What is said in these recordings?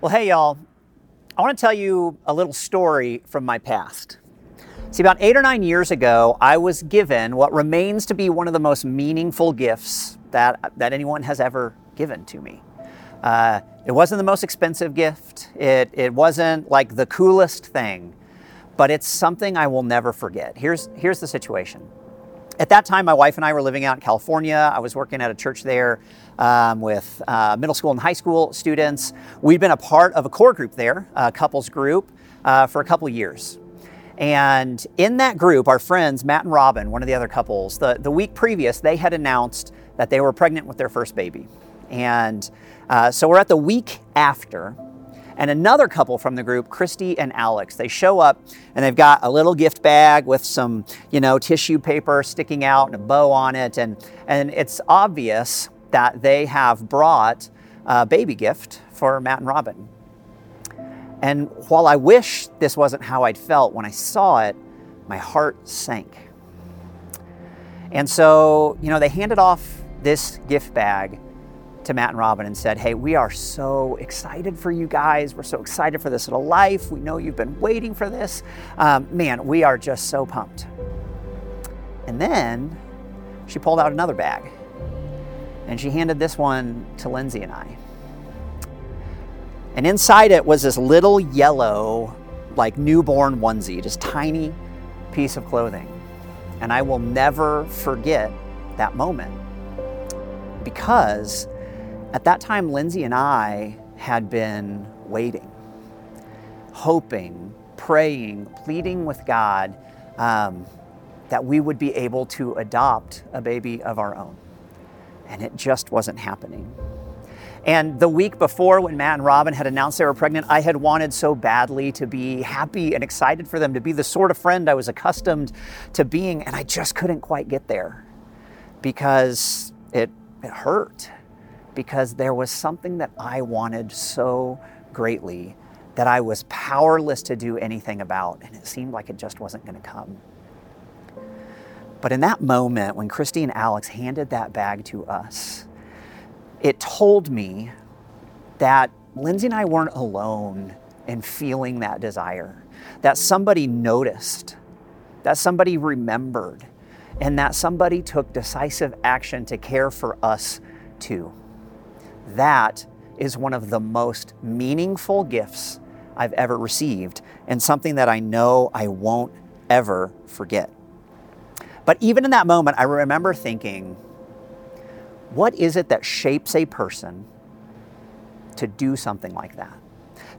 Well, hey, y'all. I want to tell you a little story from my past. See, about eight or nine years ago, I was given what remains to be one of the most meaningful gifts that, that anyone has ever given to me. Uh, it wasn't the most expensive gift, it, it wasn't like the coolest thing, but it's something I will never forget. Here's, here's the situation. At that time, my wife and I were living out in California. I was working at a church there um, with uh, middle school and high school students. We'd been a part of a core group there, a couples group, uh, for a couple years. And in that group, our friends, Matt and Robin, one of the other couples, the, the week previous, they had announced that they were pregnant with their first baby. And uh, so we're at the week after, and another couple from the group, Christy and Alex, they show up and they've got a little gift bag with some, you know, tissue paper sticking out and a bow on it. And, and it's obvious that they have brought a baby gift for Matt and Robin. And while I wish this wasn't how I'd felt when I saw it, my heart sank. And so, you know, they handed off this gift bag to Matt and Robin and said, Hey, we are so excited for you guys. We're so excited for this little life. We know you've been waiting for this. Um, man, we are just so pumped. And then she pulled out another bag and she handed this one to Lindsay and I. And inside it was this little yellow, like newborn onesie, just tiny piece of clothing. And I will never forget that moment because at that time, Lindsay and I had been waiting, hoping, praying, pleading with God um, that we would be able to adopt a baby of our own. And it just wasn't happening. And the week before, when Matt and Robin had announced they were pregnant, I had wanted so badly to be happy and excited for them, to be the sort of friend I was accustomed to being, and I just couldn't quite get there because it, it hurt. Because there was something that I wanted so greatly that I was powerless to do anything about, and it seemed like it just wasn't going to come. But in that moment, when Christy and Alex handed that bag to us, it told me that Lindsay and I weren't alone in feeling that desire, that somebody noticed, that somebody remembered, and that somebody took decisive action to care for us too. That is one of the most meaningful gifts I've ever received, and something that I know I won't ever forget. But even in that moment, I remember thinking, what is it that shapes a person to do something like that?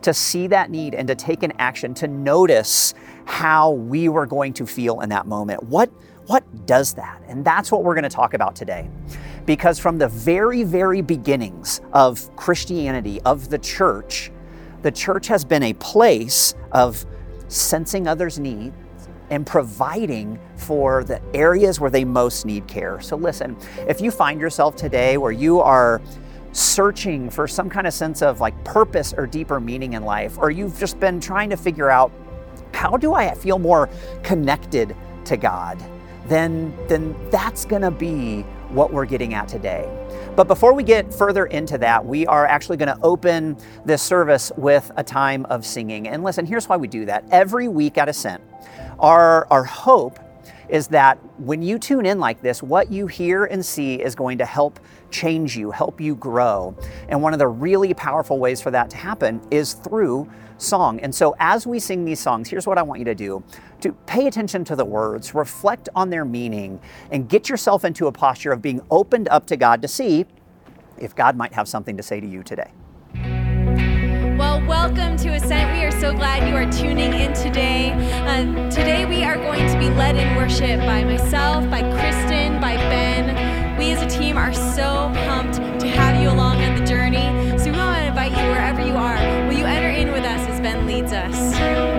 To see that need and to take an action, to notice how we were going to feel in that moment. What, what does that? And that's what we're going to talk about today. Because from the very, very beginnings of Christianity, of the church, the church has been a place of sensing others' needs and providing for the areas where they most need care. So, listen, if you find yourself today where you are searching for some kind of sense of like purpose or deeper meaning in life, or you've just been trying to figure out how do I feel more connected to God, then, then that's gonna be what we're getting at today. But before we get further into that, we are actually going to open this service with a time of singing. And listen, here's why we do that. Every week at Ascent, our, our hope is that when you tune in like this, what you hear and see is going to help change you, help you grow. And one of the really powerful ways for that to happen is through song. And so as we sing these songs, here's what I want you to do. To pay attention to the words, reflect on their meaning, and get yourself into a posture of being opened up to God to see if God might have something to say to you today. Well, welcome to Ascent. We are so glad you are tuning in today. Uh, today, we are going to be led in worship by myself, by Kristen, by Ben. We as a team are so pumped to have you along on the journey. So, we want to invite you wherever you are. Will you enter in with us as Ben leads us?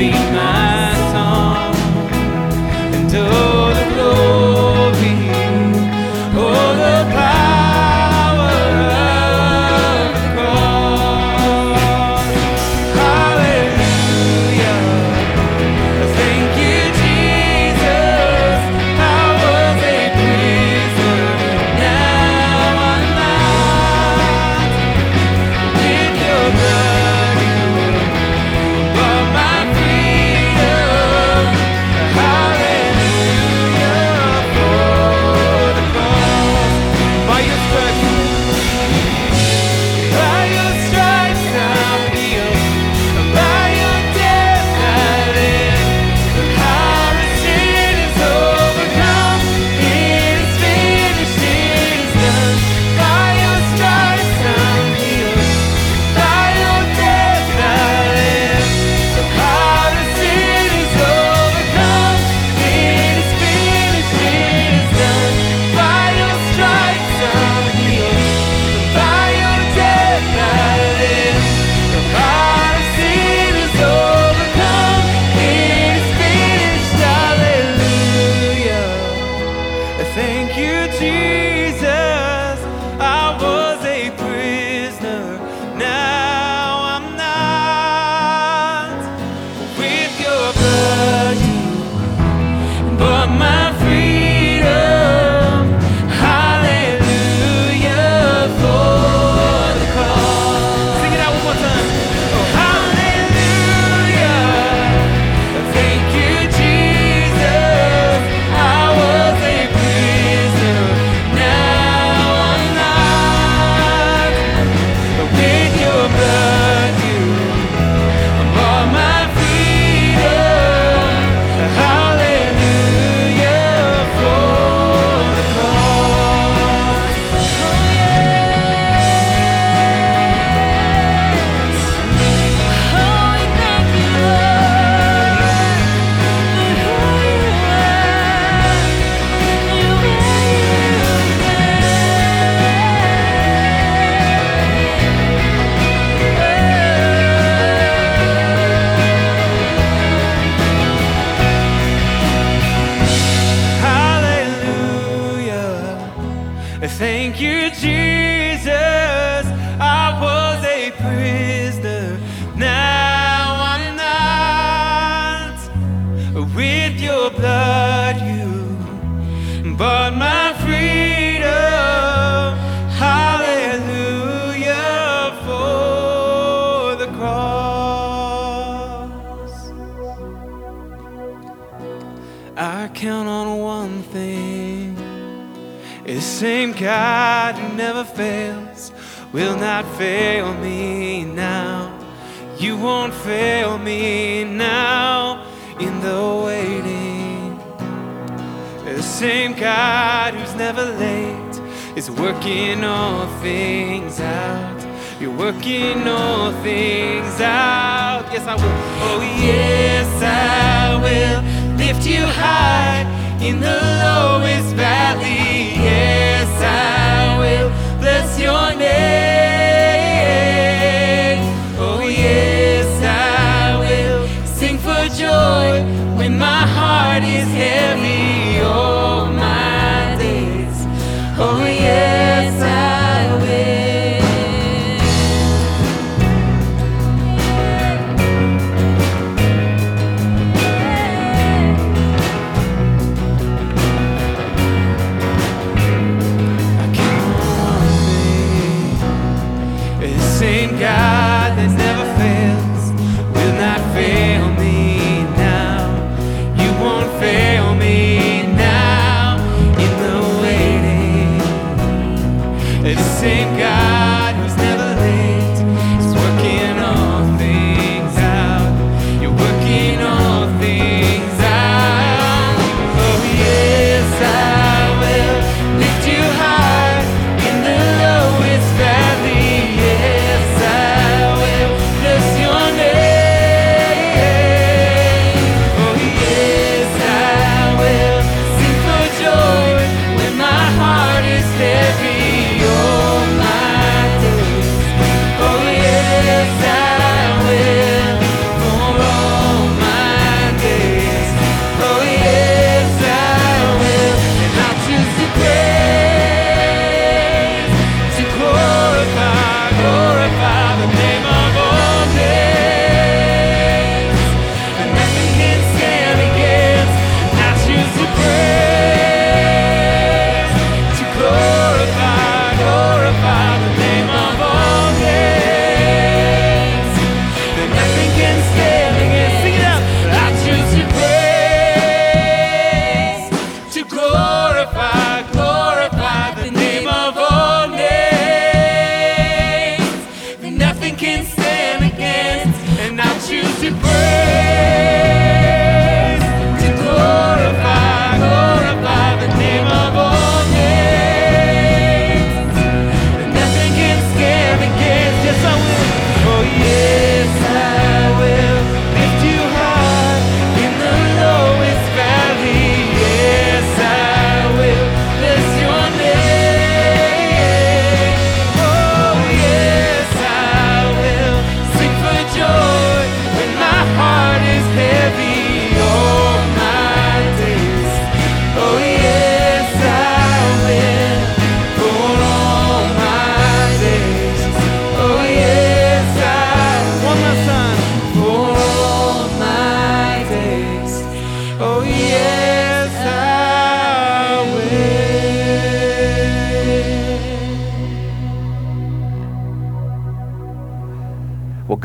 be mine. Will not fail me now. You won't fail me now in the waiting. The same God who's never late is working all things out. You're working all things out. Yes, I will. Oh, yes, I will lift you high in the lowest valley. Oh, when my heart is heavy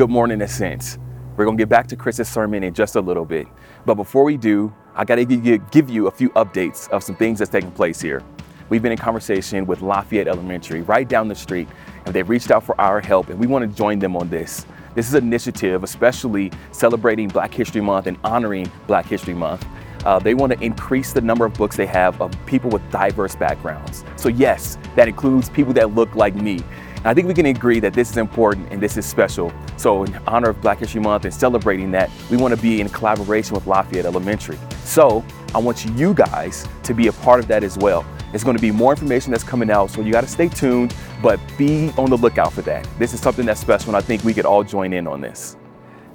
good morning, Ascent. We're going to get back to Chris's sermon in just a little bit. But before we do, I got to give you a few updates of some things that's taking place here. We've been in conversation with Lafayette Elementary right down the street, and they've reached out for our help, and we want to join them on this. This is an initiative, especially celebrating Black History Month and honoring Black History Month. Uh, they want to increase the number of books they have of people with diverse backgrounds. So, yes, that includes people that look like me. I think we can agree that this is important and this is special. So, in honor of Black History Month and celebrating that, we want to be in collaboration with Lafayette Elementary. So, I want you guys to be a part of that as well. There's going to be more information that's coming out, so you got to stay tuned, but be on the lookout for that. This is something that's special, and I think we could all join in on this.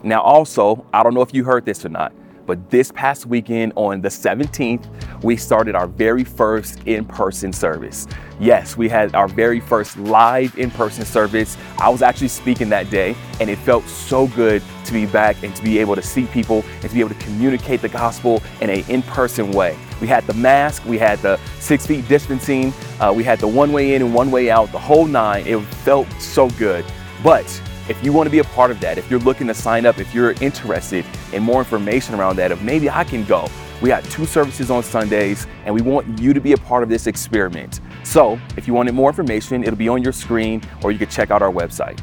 Now, also, I don't know if you heard this or not, but this past weekend on the 17th, we started our very first in person service. Yes, we had our very first live in person service. I was actually speaking that day, and it felt so good to be back and to be able to see people and to be able to communicate the gospel in an in person way. We had the mask, we had the six feet distancing, uh, we had the one way in and one way out, the whole nine. It felt so good. But if you want to be a part of that, if you're looking to sign up, if you're interested in more information around that, if maybe I can go, We got two services on Sundays, and we want you to be a part of this experiment. So, if you wanted more information, it'll be on your screen, or you can check out our website.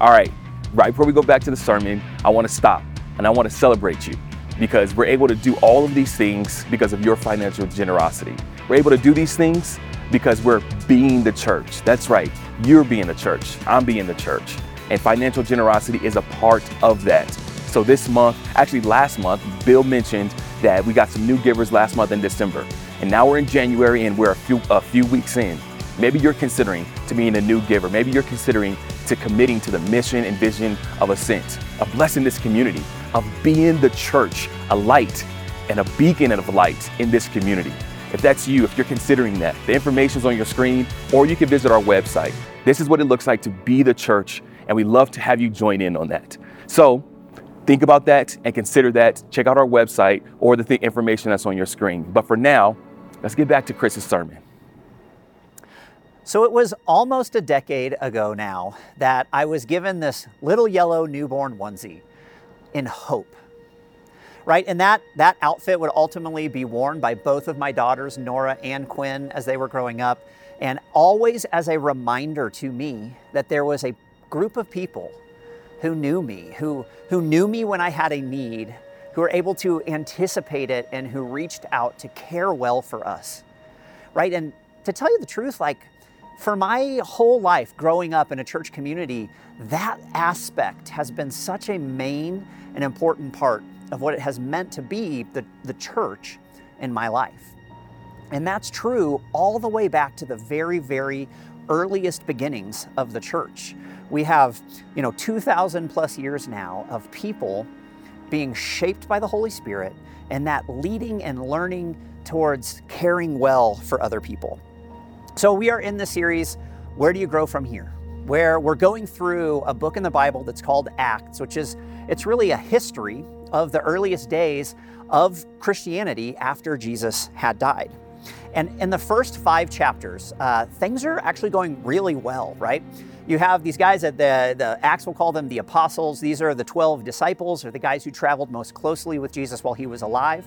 All right, right before we go back to the sermon, I want to stop and I want to celebrate you because we're able to do all of these things because of your financial generosity. We're able to do these things because we're being the church. That's right, you're being the church, I'm being the church. And financial generosity is a part of that. So this month, actually last month, Bill mentioned that we got some new givers last month in December. And now we're in January and we're a few, a few weeks in. Maybe you're considering to being a new giver. Maybe you're considering to committing to the mission and vision of Ascent, of blessing this community, of being the church, a light and a beacon of light in this community. If that's you, if you're considering that, the information's on your screen, or you can visit our website. This is what it looks like to be the church, and we love to have you join in on that. So think about that and consider that. Check out our website or the th- information that's on your screen. But for now, let's get back to Chris's sermon. So it was almost a decade ago now that I was given this little yellow newborn onesie in hope. Right? And that, that outfit would ultimately be worn by both of my daughters, Nora and Quinn, as they were growing up. And always as a reminder to me that there was a group of people who knew me, who, who knew me when I had a need, who were able to anticipate it and who reached out to care well for us. Right? And to tell you the truth, like for my whole life growing up in a church community, that aspect has been such a main and important part of what it has meant to be the, the church in my life. And that's true all the way back to the very, very earliest beginnings of the church. We have, you know, 2,000 plus years now of people being shaped by the Holy Spirit and that leading and learning towards caring well for other people. So we are in the series, Where Do You Grow From Here? Where we're going through a book in the Bible that's called Acts, which is, it's really a history of the earliest days of Christianity after Jesus had died. And in the first five chapters, uh, things are actually going really well, right? You have these guys that the, the Acts will call them the apostles. These are the 12 disciples, or the guys who traveled most closely with Jesus while he was alive.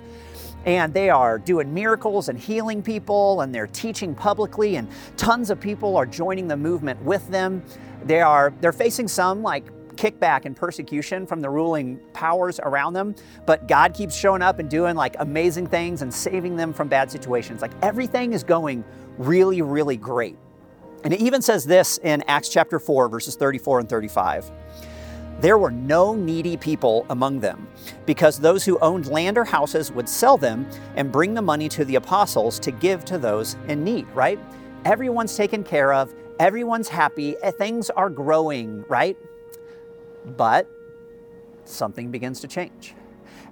And they are doing miracles and healing people, and they're teaching publicly, and tons of people are joining the movement with them. They are they're facing some like kickback and persecution from the ruling powers around them, but God keeps showing up and doing like amazing things and saving them from bad situations. Like everything is going really, really great. And it even says this in Acts chapter 4, verses 34 and 35. There were no needy people among them, because those who owned land or houses would sell them and bring the money to the apostles to give to those in need, right? Everyone's taken care of, everyone's happy, eh, things are growing, right? But something begins to change.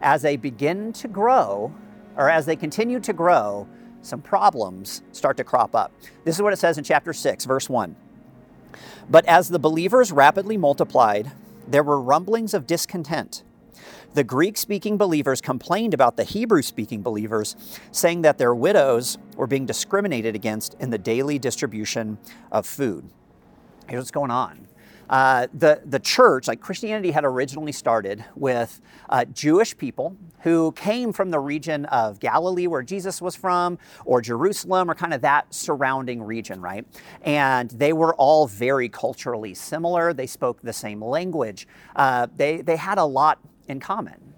As they begin to grow, or as they continue to grow, some problems start to crop up. This is what it says in chapter 6, verse 1. But as the believers rapidly multiplied, there were rumblings of discontent. The Greek speaking believers complained about the Hebrew speaking believers, saying that their widows were being discriminated against in the daily distribution of food. Here's what's going on uh, the, the church, like Christianity, had originally started with uh, Jewish people who came from the region of Galilee, where Jesus was from, or Jerusalem, or kind of that surrounding region, right? And they were all very culturally similar. They spoke the same language. Uh, they, they had a lot in common.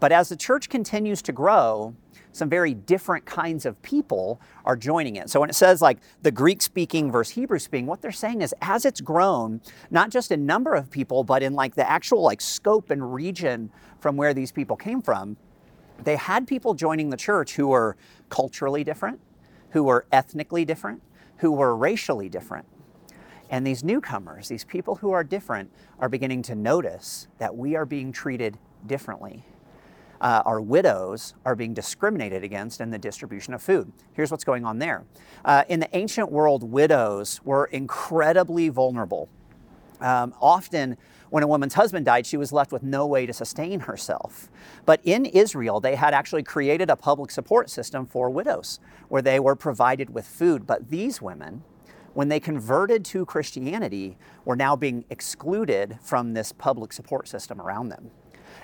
But as the church continues to grow, some very different kinds of people are joining it. So when it says like the Greek speaking versus Hebrew speaking, what they're saying is as it's grown, not just in number of people, but in like the actual like scope and region from where these people came from, they had people joining the church who were culturally different, who were ethnically different, who were racially different. And these newcomers, these people who are different, are beginning to notice that we are being treated differently uh, our widows are being discriminated against in the distribution of food. Here's what's going on there. Uh, in the ancient world, widows were incredibly vulnerable. Um, often, when a woman's husband died, she was left with no way to sustain herself. But in Israel, they had actually created a public support system for widows where they were provided with food. But these women, when they converted to Christianity, were now being excluded from this public support system around them.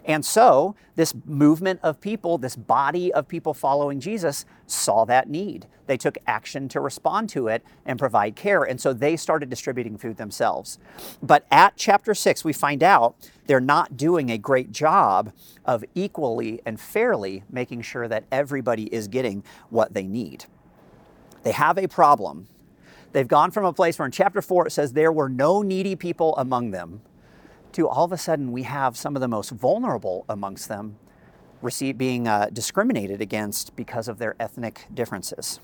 And so, this movement of people, this body of people following Jesus, saw that need. They took action to respond to it and provide care. And so they started distributing food themselves. But at chapter six, we find out they're not doing a great job of equally and fairly making sure that everybody is getting what they need. They have a problem. They've gone from a place where in chapter four it says there were no needy people among them to all of a sudden we have some of the most vulnerable amongst them receive, being uh, discriminated against because of their ethnic differences.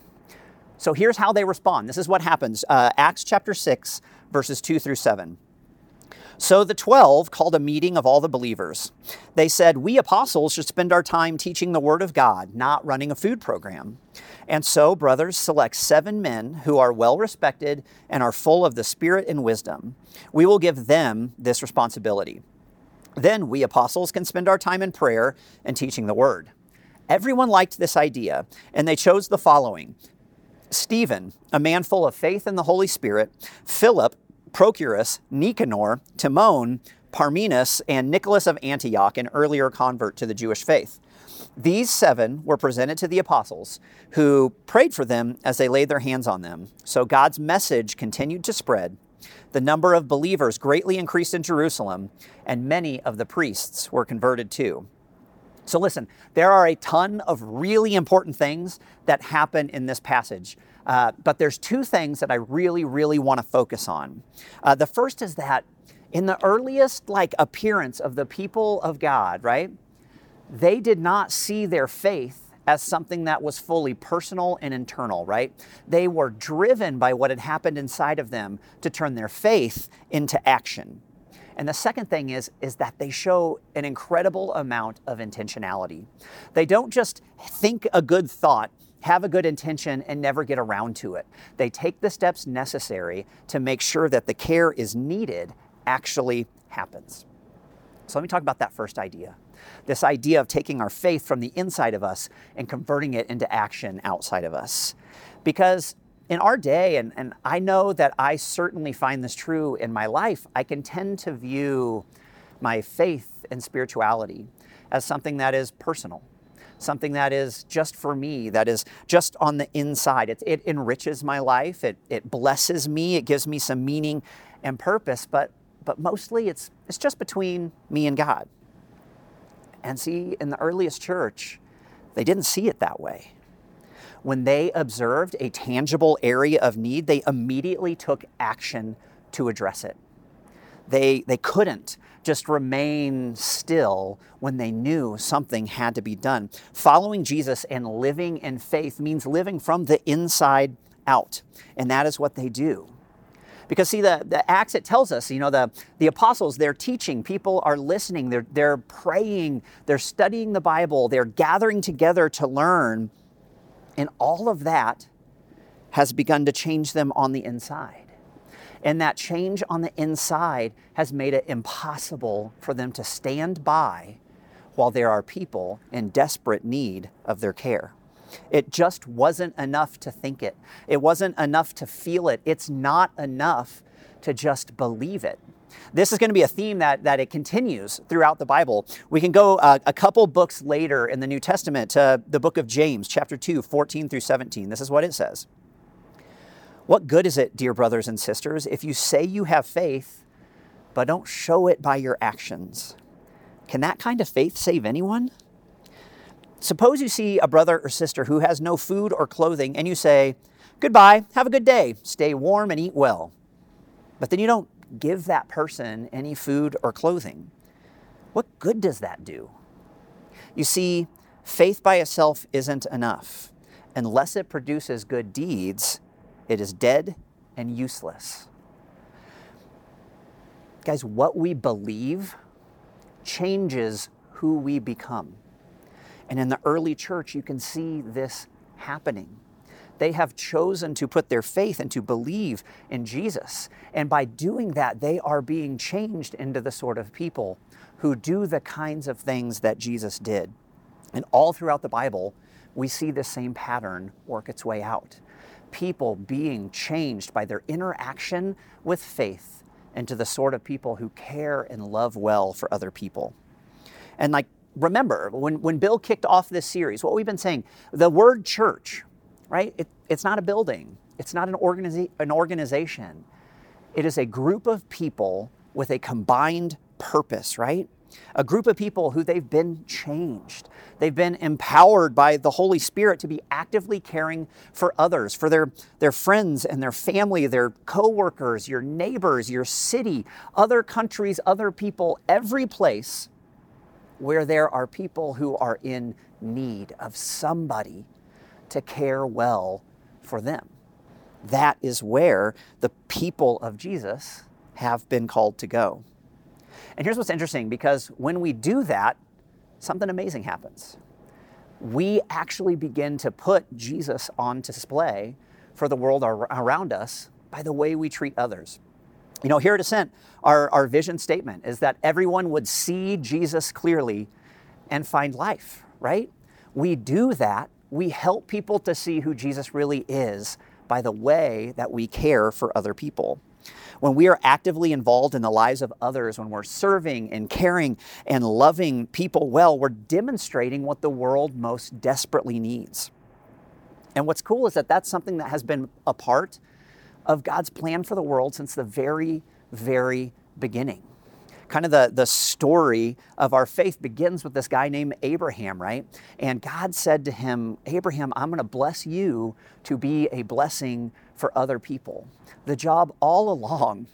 So here's how they respond. This is what happens uh, Acts chapter 6, verses 2 through 7. So the twelve called a meeting of all the believers. They said, We apostles should spend our time teaching the Word of God, not running a food program. And so, brothers, select seven men who are well respected and are full of the Spirit and wisdom. We will give them this responsibility. Then we apostles can spend our time in prayer and teaching the Word. Everyone liked this idea, and they chose the following Stephen, a man full of faith in the Holy Spirit, Philip, Prochorus, Nicanor, Timon, Parmenas, and Nicholas of Antioch, an earlier convert to the Jewish faith. These seven were presented to the apostles, who prayed for them as they laid their hands on them. So God's message continued to spread. The number of believers greatly increased in Jerusalem, and many of the priests were converted too. So, listen, there are a ton of really important things that happen in this passage. Uh, but there's two things that I really, really want to focus on. Uh, the first is that in the earliest like appearance of the people of God, right? They did not see their faith as something that was fully personal and internal, right? They were driven by what had happened inside of them to turn their faith into action. And the second thing is, is that they show an incredible amount of intentionality. They don't just think a good thought have a good intention and never get around to it. They take the steps necessary to make sure that the care is needed actually happens. So let me talk about that first idea. This idea of taking our faith from the inside of us and converting it into action outside of us. Because in our day, and, and I know that I certainly find this true in my life, I can tend to view my faith and spirituality as something that is personal something that is just for me, that is just on the inside. It, it enriches my life, it, it blesses me, it gives me some meaning and purpose, but, but mostly it's, it's just between me and God. And see, in the earliest church, they didn't see it that way. When they observed a tangible area of need, they immediately took action to address it. They, they couldn't just remain still when they knew something had to be done. Following Jesus and living in faith means living from the inside out, and that is what they do. Because see, the, the Acts, it tells us, you know, the, the apostles, they're teaching, people are listening, they're, they're praying, they're studying the Bible, they're gathering together to learn, and all of that has begun to change them on the inside. And that change on the inside has made it impossible for them to stand by while there are people in desperate need of their care. It just wasn't enough to think it. It wasn't enough to feel it. It's not enough to just believe it. This is going to be a theme that, that it continues throughout the Bible. We can go uh, a couple books later in the New Testament to the book of James, chapter 2, 14 through 17. This is what it says. What good is it, dear brothers and sisters, if you say you have faith, but don't show it by your actions? Can that kind of faith save anyone? Suppose you see a brother or sister who has no food or clothing, and you say, Goodbye, have a good day, stay warm and eat well. But then you don't give that person any food or clothing. What good does that do? You see, faith by itself isn't enough. Unless it produces good deeds, it is dead and useless. Guys, what we believe changes who we become. And in the early church, you can see this happening. They have chosen to put their faith and to believe in Jesus. And by doing that, they are being changed into the sort of people who do the kinds of things that Jesus did. And all throughout the Bible, we see this same pattern work its way out people being changed by their interaction with faith into the sort of people who care and love well for other people. And like, remember, when, when Bill kicked off this series, what we've been saying, the word church, right? It, it's not a building, it's not an, organiza- an organization. It is a group of people with a combined purpose, right? A group of people who they've been changed. They've been empowered by the Holy Spirit to be actively caring for others, for their, their friends and their family, their coworkers, your neighbors, your city, other countries, other people, every place where there are people who are in need of somebody to care well for them. That is where the people of Jesus have been called to go. And here's what's interesting because when we do that, something amazing happens. We actually begin to put Jesus on display for the world around us by the way we treat others. You know, here at Ascent, our, our vision statement is that everyone would see Jesus clearly and find life, right? We do that. We help people to see who Jesus really is by the way that we care for other people. When we are actively involved in the lives of others, when we're serving and caring and loving people well, we're demonstrating what the world most desperately needs. And what's cool is that that's something that has been a part of God's plan for the world since the very, very beginning kind of the, the story of our faith begins with this guy named Abraham, right? And God said to him, Abraham, I'm going to bless you to be a blessing for other people. The job all along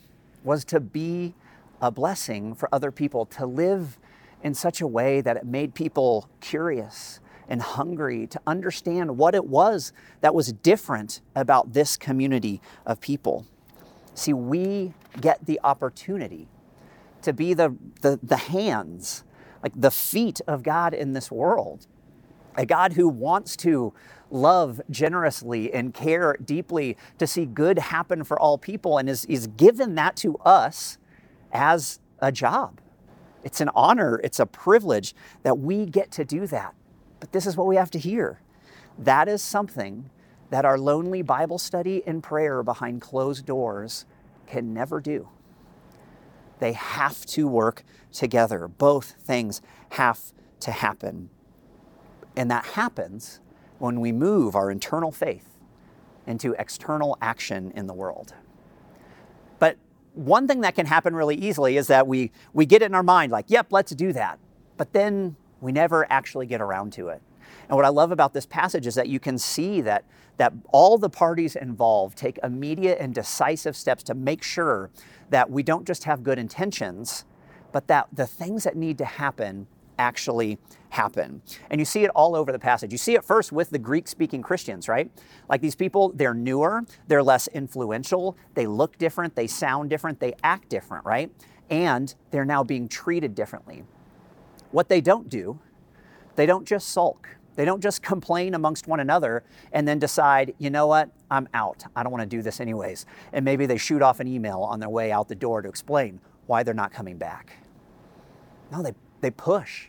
was to be a blessing for other people, to live in such a way that it made people curious and hungry to understand what it was that was different about this community of people. See, we get the opportunity to be the, the, the hands, like the feet of God in this world. A God who wants to love generously and care deeply to see good happen for all people and is, is given that to us as a job. It's an honor, it's a privilege that we get to do that. But this is what we have to hear. That is something that our lonely Bible study and prayer behind closed doors can never do. They have to work together. Both things have to happen. And that happens when we move our internal faith into external action in the world. But one thing that can happen really easily is that we, we get it in our mind, like, yep, let's do that. But then we never actually get around to it. And what I love about this passage is that you can see that, that all the parties involved take immediate and decisive steps to make sure that we don't just have good intentions, but that the things that need to happen actually happen. And you see it all over the passage. You see it first with the Greek speaking Christians, right? Like these people, they're newer, they're less influential, they look different, they sound different, they act different, right? And they're now being treated differently. What they don't do, they don't just sulk. They don't just complain amongst one another and then decide, you know what, I'm out. I don't want to do this anyways. And maybe they shoot off an email on their way out the door to explain why they're not coming back. No, they, they push,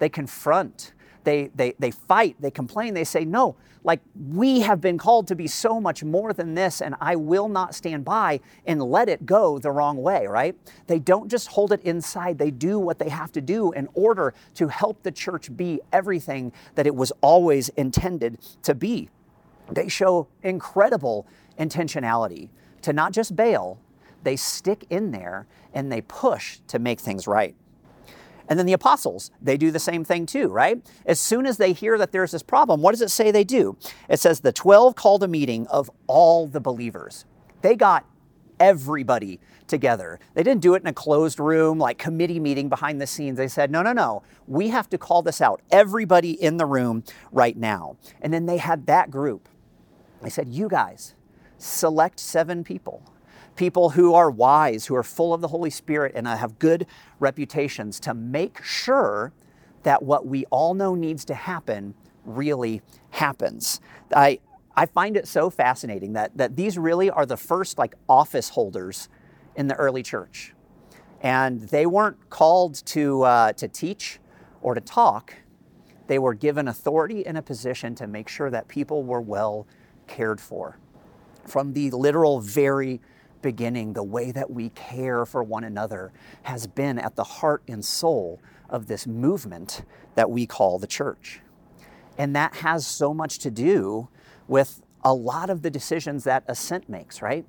they confront, they, they, they fight, they complain, they say, no, like we have been called to be so much more than this, and I will not stand by and let it go the wrong way, right? They don't just hold it inside, they do what they have to do in order to help the church be everything that it was always intended to be. They show incredible intentionality to not just bail, they stick in there and they push to make things right. And then the apostles, they do the same thing too, right? As soon as they hear that there's this problem, what does it say they do? It says the 12 called a meeting of all the believers. They got everybody together. They didn't do it in a closed room, like committee meeting behind the scenes. They said, no, no, no, we have to call this out. Everybody in the room right now. And then they had that group. They said, you guys, select seven people people who are wise, who are full of the Holy Spirit, and have good reputations to make sure that what we all know needs to happen really happens. I, I find it so fascinating that, that these really are the first like office holders in the early church. And they weren't called to, uh, to teach or to talk. They were given authority and a position to make sure that people were well cared for. From the literal very beginning, the way that we care for one another has been at the heart and soul of this movement that we call the church. And that has so much to do with a lot of the decisions that Ascent makes, right?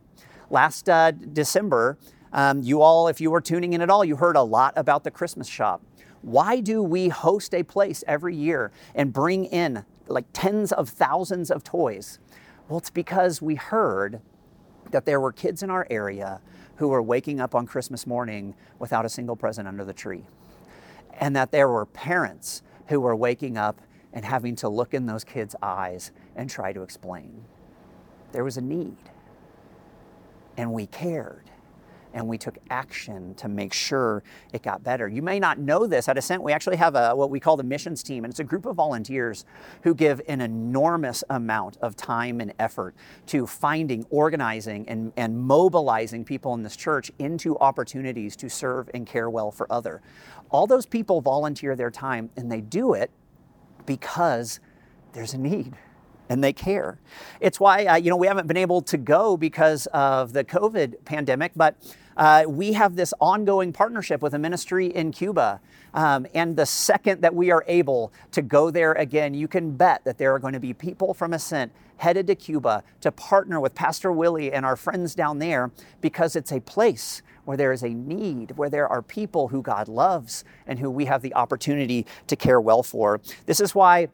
Last uh, December, um, you all, if you were tuning in at all, you heard a lot about the Christmas shop. Why do we host a place every year and bring in like tens of thousands of toys? Well, it's because we heard that there were kids in our area who were waking up on Christmas morning without a single present under the tree. And that there were parents who were waking up and having to look in those kids' eyes and try to explain. There was a need, and we cared and we took action to make sure it got better. You may not know this at Ascent, we actually have a, what we call the missions team, and it's a group of volunteers who give an enormous amount of time and effort to finding, organizing, and, and mobilizing people in this church into opportunities to serve and care well for other. All those people volunteer their time, and they do it because there's a need and they care. It's why uh, you know we haven't been able to go because of the COVID pandemic, but uh, we have this ongoing partnership with a ministry in Cuba. Um, and the second that we are able to go there again, you can bet that there are going to be people from Ascent headed to Cuba to partner with Pastor Willie and our friends down there because it's a place where there is a need, where there are people who God loves and who we have the opportunity to care well for. This is why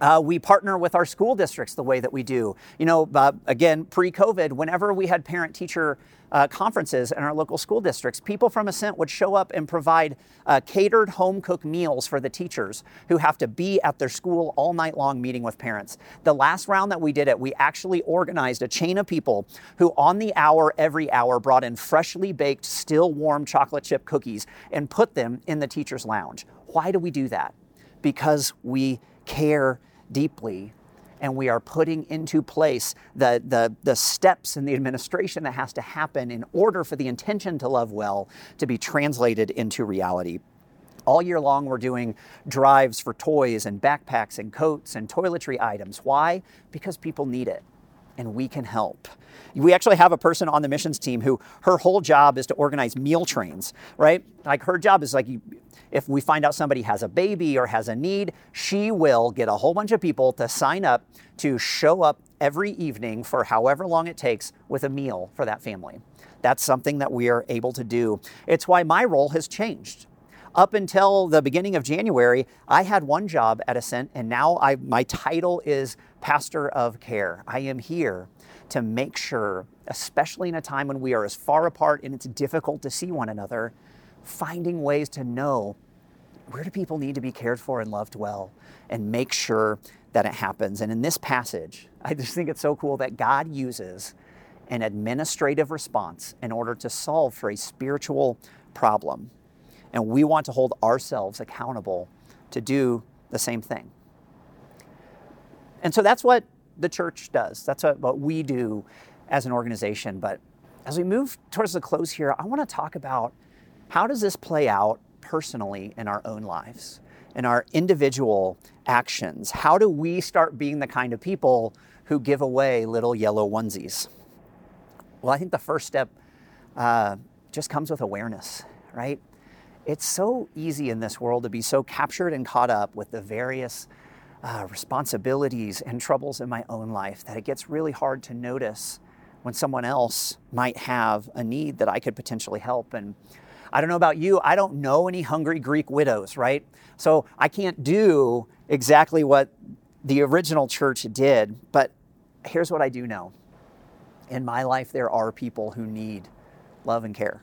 uh, we partner with our school districts the way that we do. You know, uh, again, pre COVID, whenever we had parent teacher uh, conferences in our local school districts, people from Ascent would show up and provide uh, catered home cooked meals for the teachers who have to be at their school all night long meeting with parents. The last round that we did it, we actually organized a chain of people who, on the hour, every hour, brought in freshly baked, still warm chocolate chip cookies and put them in the teacher's lounge. Why do we do that? Because we care deeply and we are putting into place the, the, the steps in the administration that has to happen in order for the intention to love well to be translated into reality. All year long, we're doing drives for toys and backpacks and coats and toiletry items. Why? Because people need it and we can help. We actually have a person on the missions team who her whole job is to organize meal trains, right? Like her job is like if we find out somebody has a baby or has a need, she will get a whole bunch of people to sign up to show up every evening for however long it takes with a meal for that family. That's something that we are able to do. It's why my role has changed. Up until the beginning of January, I had one job at Ascent, and now I, my title is Pastor of Care. I am here to make sure, especially in a time when we are as far apart and it's difficult to see one another, finding ways to know where do people need to be cared for and loved well and make sure that it happens. And in this passage, I just think it's so cool that God uses an administrative response in order to solve for a spiritual problem. And we want to hold ourselves accountable to do the same thing. And so that's what the church does. That's what we do as an organization. But as we move towards the close here, I want to talk about how does this play out personally in our own lives, in our individual actions? How do we start being the kind of people who give away little yellow onesies? Well, I think the first step uh, just comes with awareness, right? It's so easy in this world to be so captured and caught up with the various uh, responsibilities and troubles in my own life that it gets really hard to notice when someone else might have a need that I could potentially help. And I don't know about you, I don't know any hungry Greek widows, right? So I can't do exactly what the original church did, but here's what I do know. In my life, there are people who need love and care.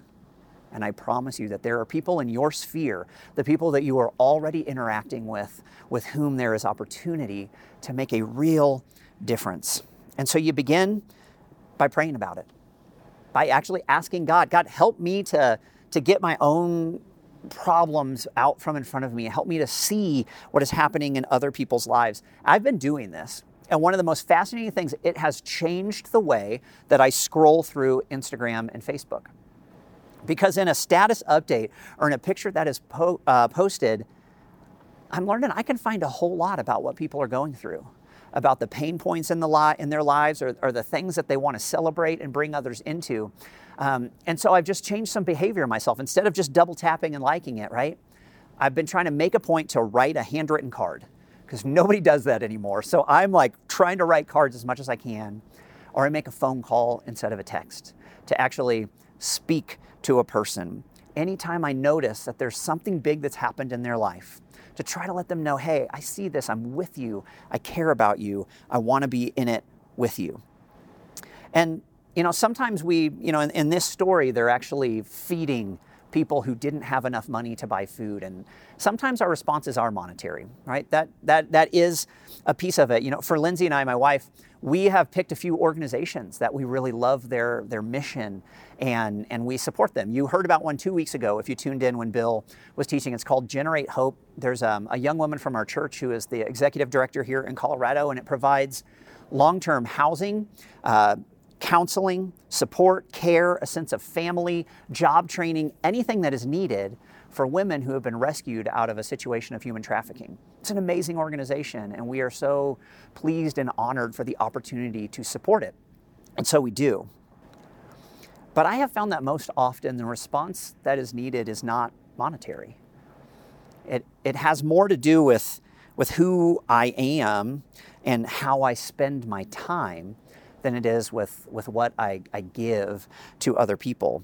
And I promise you that there are people in your sphere, the people that you are already interacting with, with whom there is opportunity to make a real difference. And so you begin by praying about it, by actually asking God, God, help me to to get my own problems out from in front of me, help me to see what is happening in other people's lives. I've been doing this. And one of the most fascinating things, it has changed the way that I scroll through Instagram and Facebook. Because in a status update or in a picture that is po- uh, posted, I'm learning I can find a whole lot about what people are going through, about the pain points in, the li- in their lives or, or the things that they want to celebrate and bring others into. Um, and so I've just changed some behavior myself. Instead of just double tapping and liking it, right? I've been trying to make a point to write a handwritten card because nobody does that anymore. So I'm like trying to write cards as much as I can, or I make a phone call instead of a text to actually speak to a person. Anytime I notice that there's something big that's happened in their life, to try to let them know, hey, I see this, I'm with you, I care about you, I want to be in it with you. And, you know, sometimes we, you know, in, in this story, they're actually feeding people who didn't have enough money to buy food. And sometimes our responses are monetary right? That that that is a piece of it. You know for lindsay and i my wife we have picked a few organizations that we really love their their mission and and we support them you heard about one two weeks ago if you tuned in when bill was teaching it's called generate hope there's um, a young woman from our church who is the executive director here in colorado and it provides long-term housing uh, counseling, support, care, a sense of family, job training, anything that is needed for women who have been rescued out of a situation of human trafficking. It's an amazing organization, and we are so pleased and honored for the opportunity to support it. And so we do. But I have found that most often the response that is needed is not monetary. It, it has more to do with, with who I am and how I spend my time than it is with, with what I, I give to other people.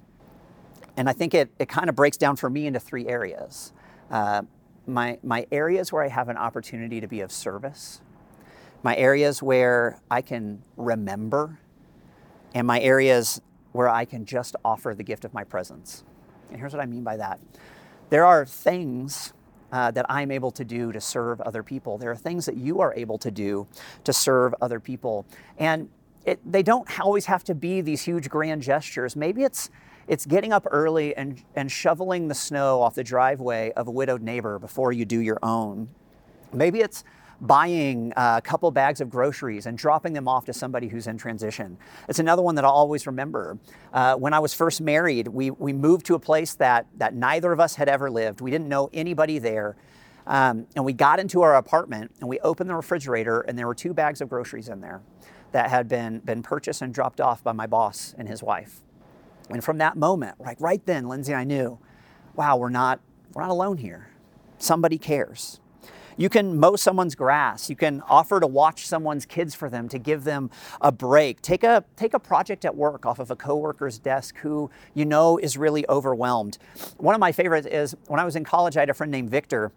And I think it, it kind of breaks down for me into three areas. Uh, my, my areas where I have an opportunity to be of service, my areas where I can remember, and my areas where I can just offer the gift of my presence. And here's what I mean by that there are things uh, that I'm able to do to serve other people. There are things that you are able to do to serve other people. And it, they don't always have to be these huge grand gestures. Maybe it's it's getting up early and, and shoveling the snow off the driveway of a widowed neighbor before you do your own. Maybe it's buying a couple bags of groceries and dropping them off to somebody who's in transition. It's another one that I'll always remember. Uh, when I was first married, we, we moved to a place that, that neither of us had ever lived. We didn't know anybody there. Um, and we got into our apartment and we opened the refrigerator and there were two bags of groceries in there that had been, been purchased and dropped off by my boss and his wife. And from that moment, like right then, Lindsay and I knew, wow, we're not, we're not alone here. Somebody cares. You can mow someone's grass. You can offer to watch someone's kids for them to give them a break. Take a, take a project at work off of a coworker's desk who you know is really overwhelmed. One of my favorites is when I was in college, I had a friend named Victor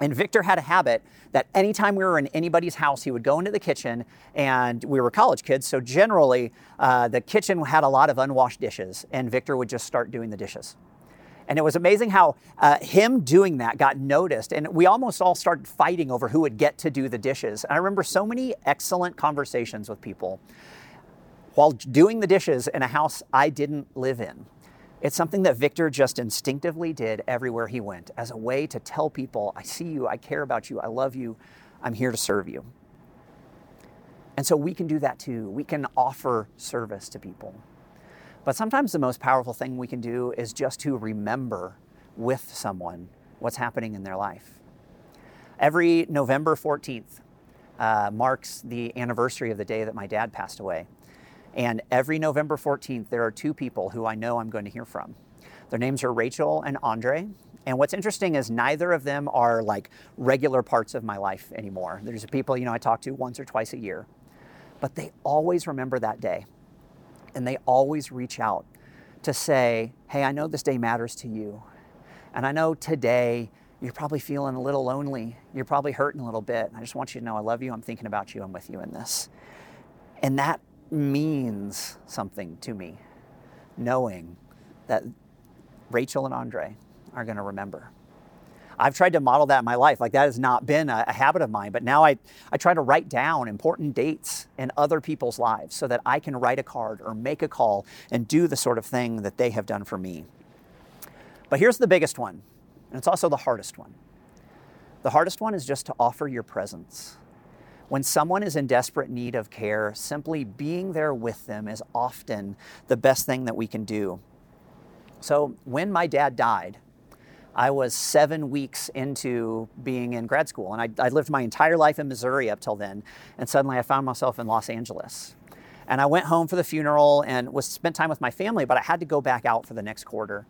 and Victor had a habit that anytime we were in anybody's house, he would go into the kitchen, and we were college kids, so generally uh, the kitchen had a lot of unwashed dishes, and Victor would just start doing the dishes. And it was amazing how uh, him doing that got noticed, and we almost all started fighting over who would get to do the dishes. And I remember so many excellent conversations with people while doing the dishes in a house I didn't live in. It's something that Victor just instinctively did everywhere he went as a way to tell people, I see you, I care about you, I love you, I'm here to serve you. And so we can do that too. We can offer service to people. But sometimes the most powerful thing we can do is just to remember with someone what's happening in their life. Every November 14th uh, marks the anniversary of the day that my dad passed away. And every November 14th, there are two people who I know I'm going to hear from. Their names are Rachel and Andre. And what's interesting is neither of them are like regular parts of my life anymore. There's people, you know, I talk to once or twice a year. But they always remember that day. And they always reach out to say, hey, I know this day matters to you. And I know today you're probably feeling a little lonely. You're probably hurting a little bit. I just want you to know I love you. I'm thinking about you. I'm with you in this. And that means something to me, knowing that Rachel and Andre are going to remember. I've tried to model that in my life. Like that has not been a, a, habit of mine, but now I, I try to write down important dates in other people's lives so that I can write a card or make a call and do the sort of thing that they have done for me. But here's the biggest one, and it's also the hardest one. The hardest one is just to offer your presence. When someone is in desperate need of care, simply being there with them is often the best thing that we can do. So, when my dad died, I was seven weeks into being in grad school, and I, I lived my entire life in Missouri up till then, and suddenly I found myself in Los Angeles. And I went home for the funeral and was spent time with my family, but I had to go back out for the next quarter.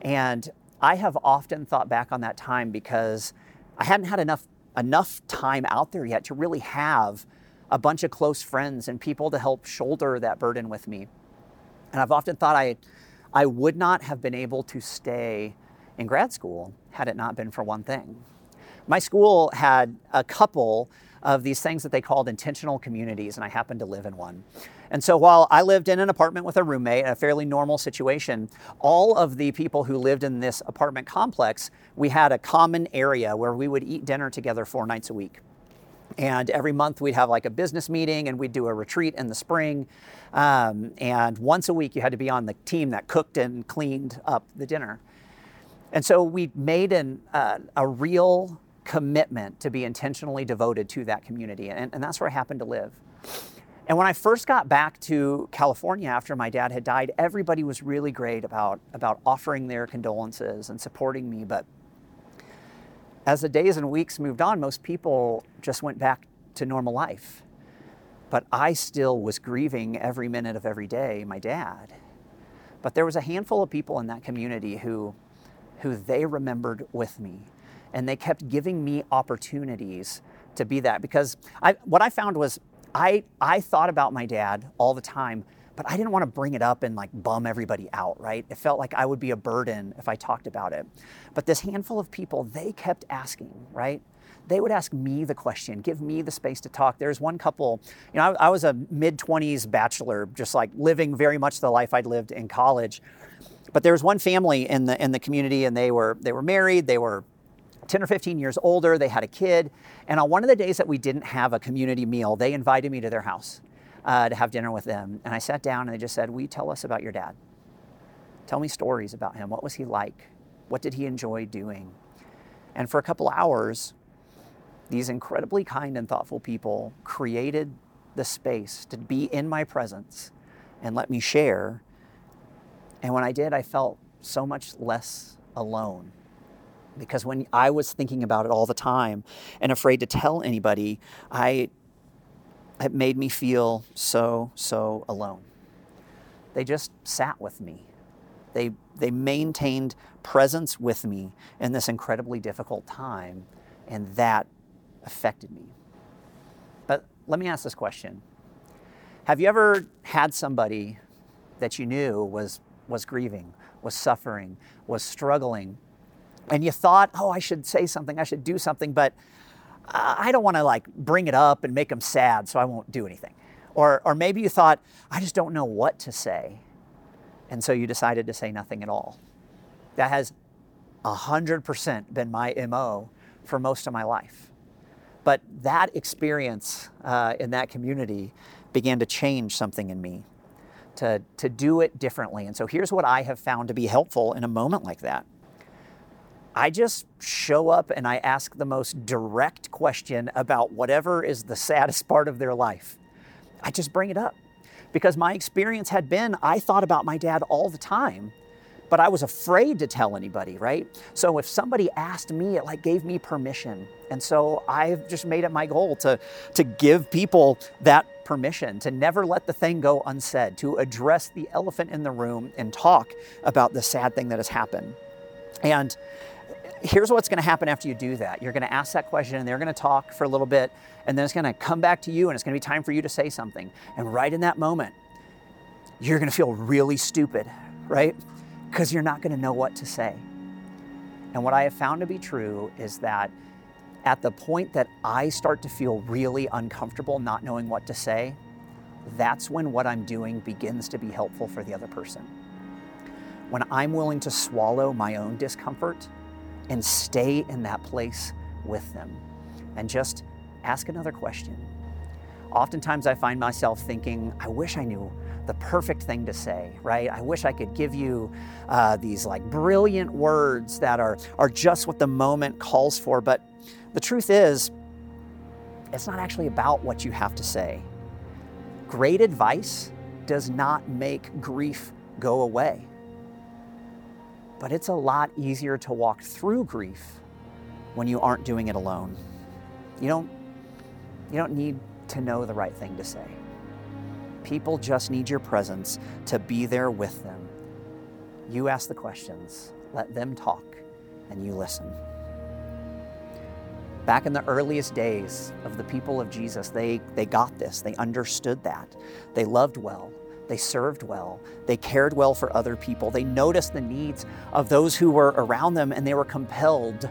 And I have often thought back on that time because I hadn't had enough enough time out there yet to really have a bunch of close friends and people to help shoulder that burden with me. And I've often thought I I would not have been able to stay in grad school had it not been for one thing. My school had a couple of these things that they called intentional communities, and I happened to live in one. And so while I lived in an apartment with a roommate, a fairly normal situation, all of the people who lived in this apartment complex, we had a common area where we would eat dinner together four nights a week. And every month we'd have like a business meeting and we'd do a retreat in the spring. Um, and once a week you had to be on the team that cooked and cleaned up the dinner. And so we made an, uh, a real commitment to be intentionally devoted to that community. And, and that's where I happened to live. And when I first got back to California after my dad had died, everybody was really great about, about offering their condolences and supporting me. But as the days and weeks moved on, most people just went back to normal life. But I still was grieving every minute of every day my dad. But there was a handful of people in that community who, who they remembered with me. And they kept giving me opportunities to be that. Because I, what I found was I, I thought about my dad all the time, but I didn't want to bring it up and like bum everybody out, right? It felt like I would be a burden if I talked about it. But this handful of people, they kept asking, right? They would ask me the question, give me the space to talk. There's one couple, you know, I, I was a mid 20s bachelor, just like living very much the life I'd lived in college. But there was one family in the in the community, and they were they were married. They were 10 or 15 years older. They had a kid. And on one of the days that we didn't have a community meal, they invited me to their house uh, to have dinner with them. And I sat down and they just said, Will you tell us about your dad? Tell me stories about him. What was he like? What did he enjoy doing? And for a couple hours, these incredibly kind and thoughtful people created the space to be in my presence and let me share. And when I did, I felt so much less alone because when I was thinking about it all the time and afraid to tell anybody, I it made me feel so so alone. They just sat with me. They they maintained presence with me in this incredibly difficult time and that affected me. But let me ask this question. Have you ever had somebody that you knew was was grieving, was suffering, was struggling and you thought, oh, I should say something, I should do something, but I don't want to like bring it up and make them sad, so I won't do anything. Or, or maybe you thought, I just don't know what to say. And so you decided to say nothing at all. That has 100% been my MO for most of my life. But that experience uh, in that community began to change something in me, to, to do it differently. And so here's what I have found to be helpful in a moment like that. I just show up and I ask the most direct question about whatever is the saddest part of their life. I just bring it up because my experience had been I thought about my dad all the time, but I was afraid to tell anybody, right? So if somebody asked me, it like gave me permission. And so I've just made it my goal to, to give people that permission, to never let the thing go unsaid, to address the elephant in the room and talk about the sad thing that has happened. And here's what's going to happen after you do that. You're going to ask that question and they're going to talk for a little bit and then it's going to come back to you and it's going to be time for you to say something. And right in that moment, you're going to feel really stupid, right? Because you're not going to know what to say. And what I have found to be true is that at the point that I start to feel really uncomfortable not knowing what to say, that's when what I'm doing begins to be helpful for the other person. When I'm willing to swallow my own discomfort and stay in that place with them and just ask another question. Oftentimes, I find myself thinking, I wish I knew the perfect thing to say, right? I wish I could give you uh, these like brilliant words that are, are just what the moment calls for. But the truth is, it's not actually about what you have to say. Great advice does not make grief go away. But it's a lot easier to walk through grief when you aren't doing it alone. You don't, you don't need to know the right thing to say. People just need your presence to be there with them. You ask the questions, Let them talk and you listen. Back in the earliest days of the people of Jesus, they, they got this. They understood that. They loved well. They served well. They cared well for other people. They noticed the needs of those who were around them, and they were compelled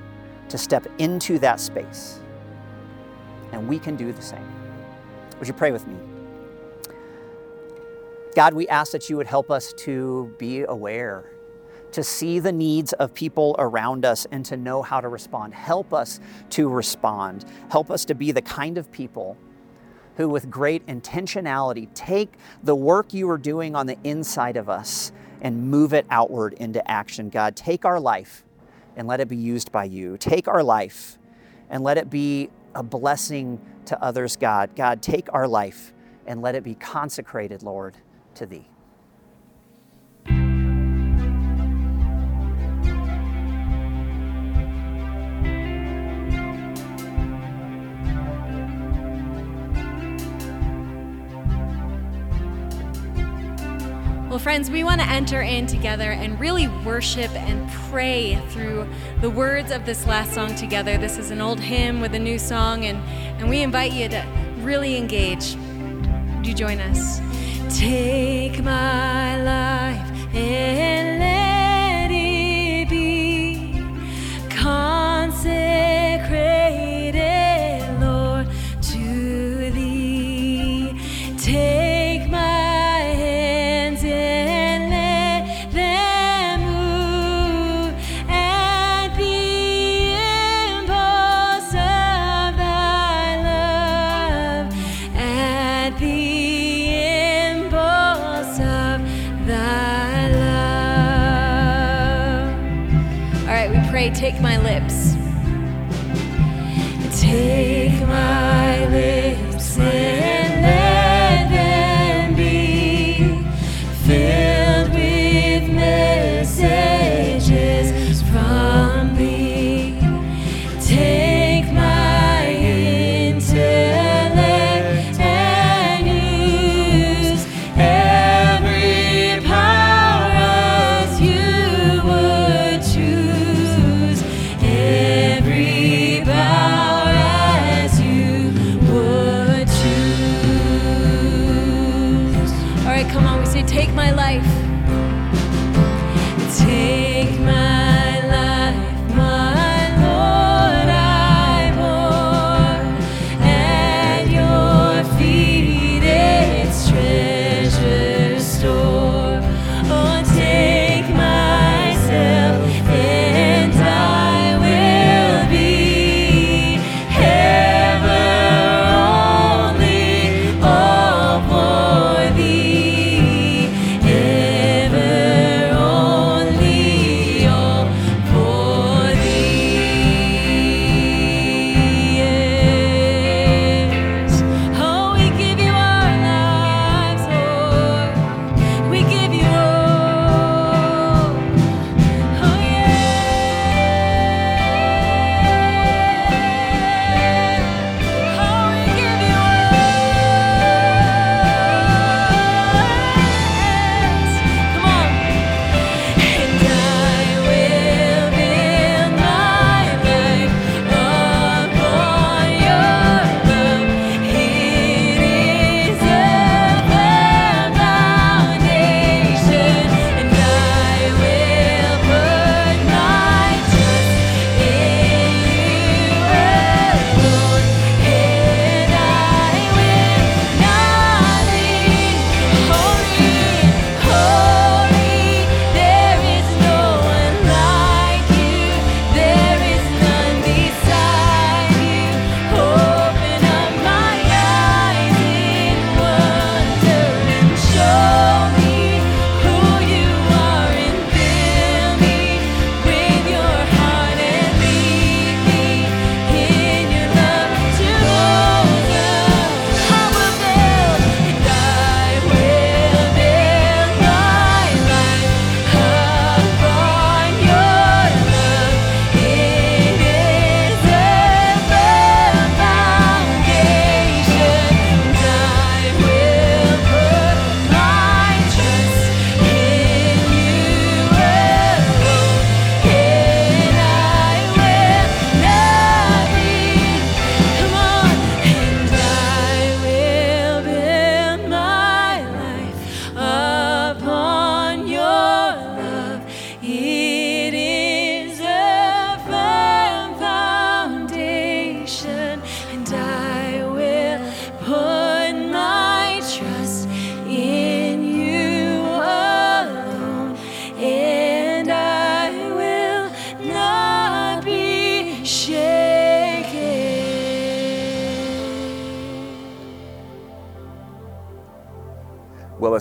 to step into that space. And we can do the same. Would you pray with me? God, we ask that you would help us to be aware to see the needs of people around us and to know how to respond. Help us to respond. Help us to be the kind of people who, with great intentionality, take the work you are doing on the inside of us and move it outward into action. God, take our life and let it be used by you. Take our life and let it be a blessing to others, God. God, take our life and let it be consecrated, Lord, to Thee. Well, friends, we want to enter in together and really worship and pray through the words of this last song together. This is an old hymn with a new song, and, and we invite you to really engage. Would you join us? Take my life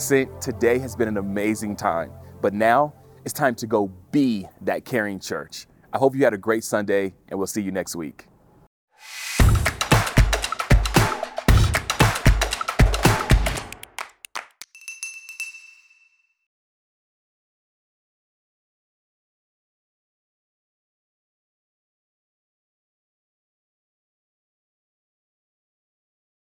Today has been an amazing time, but now it's time to go be that caring church. I hope you had a great Sunday, and we'll see you next week.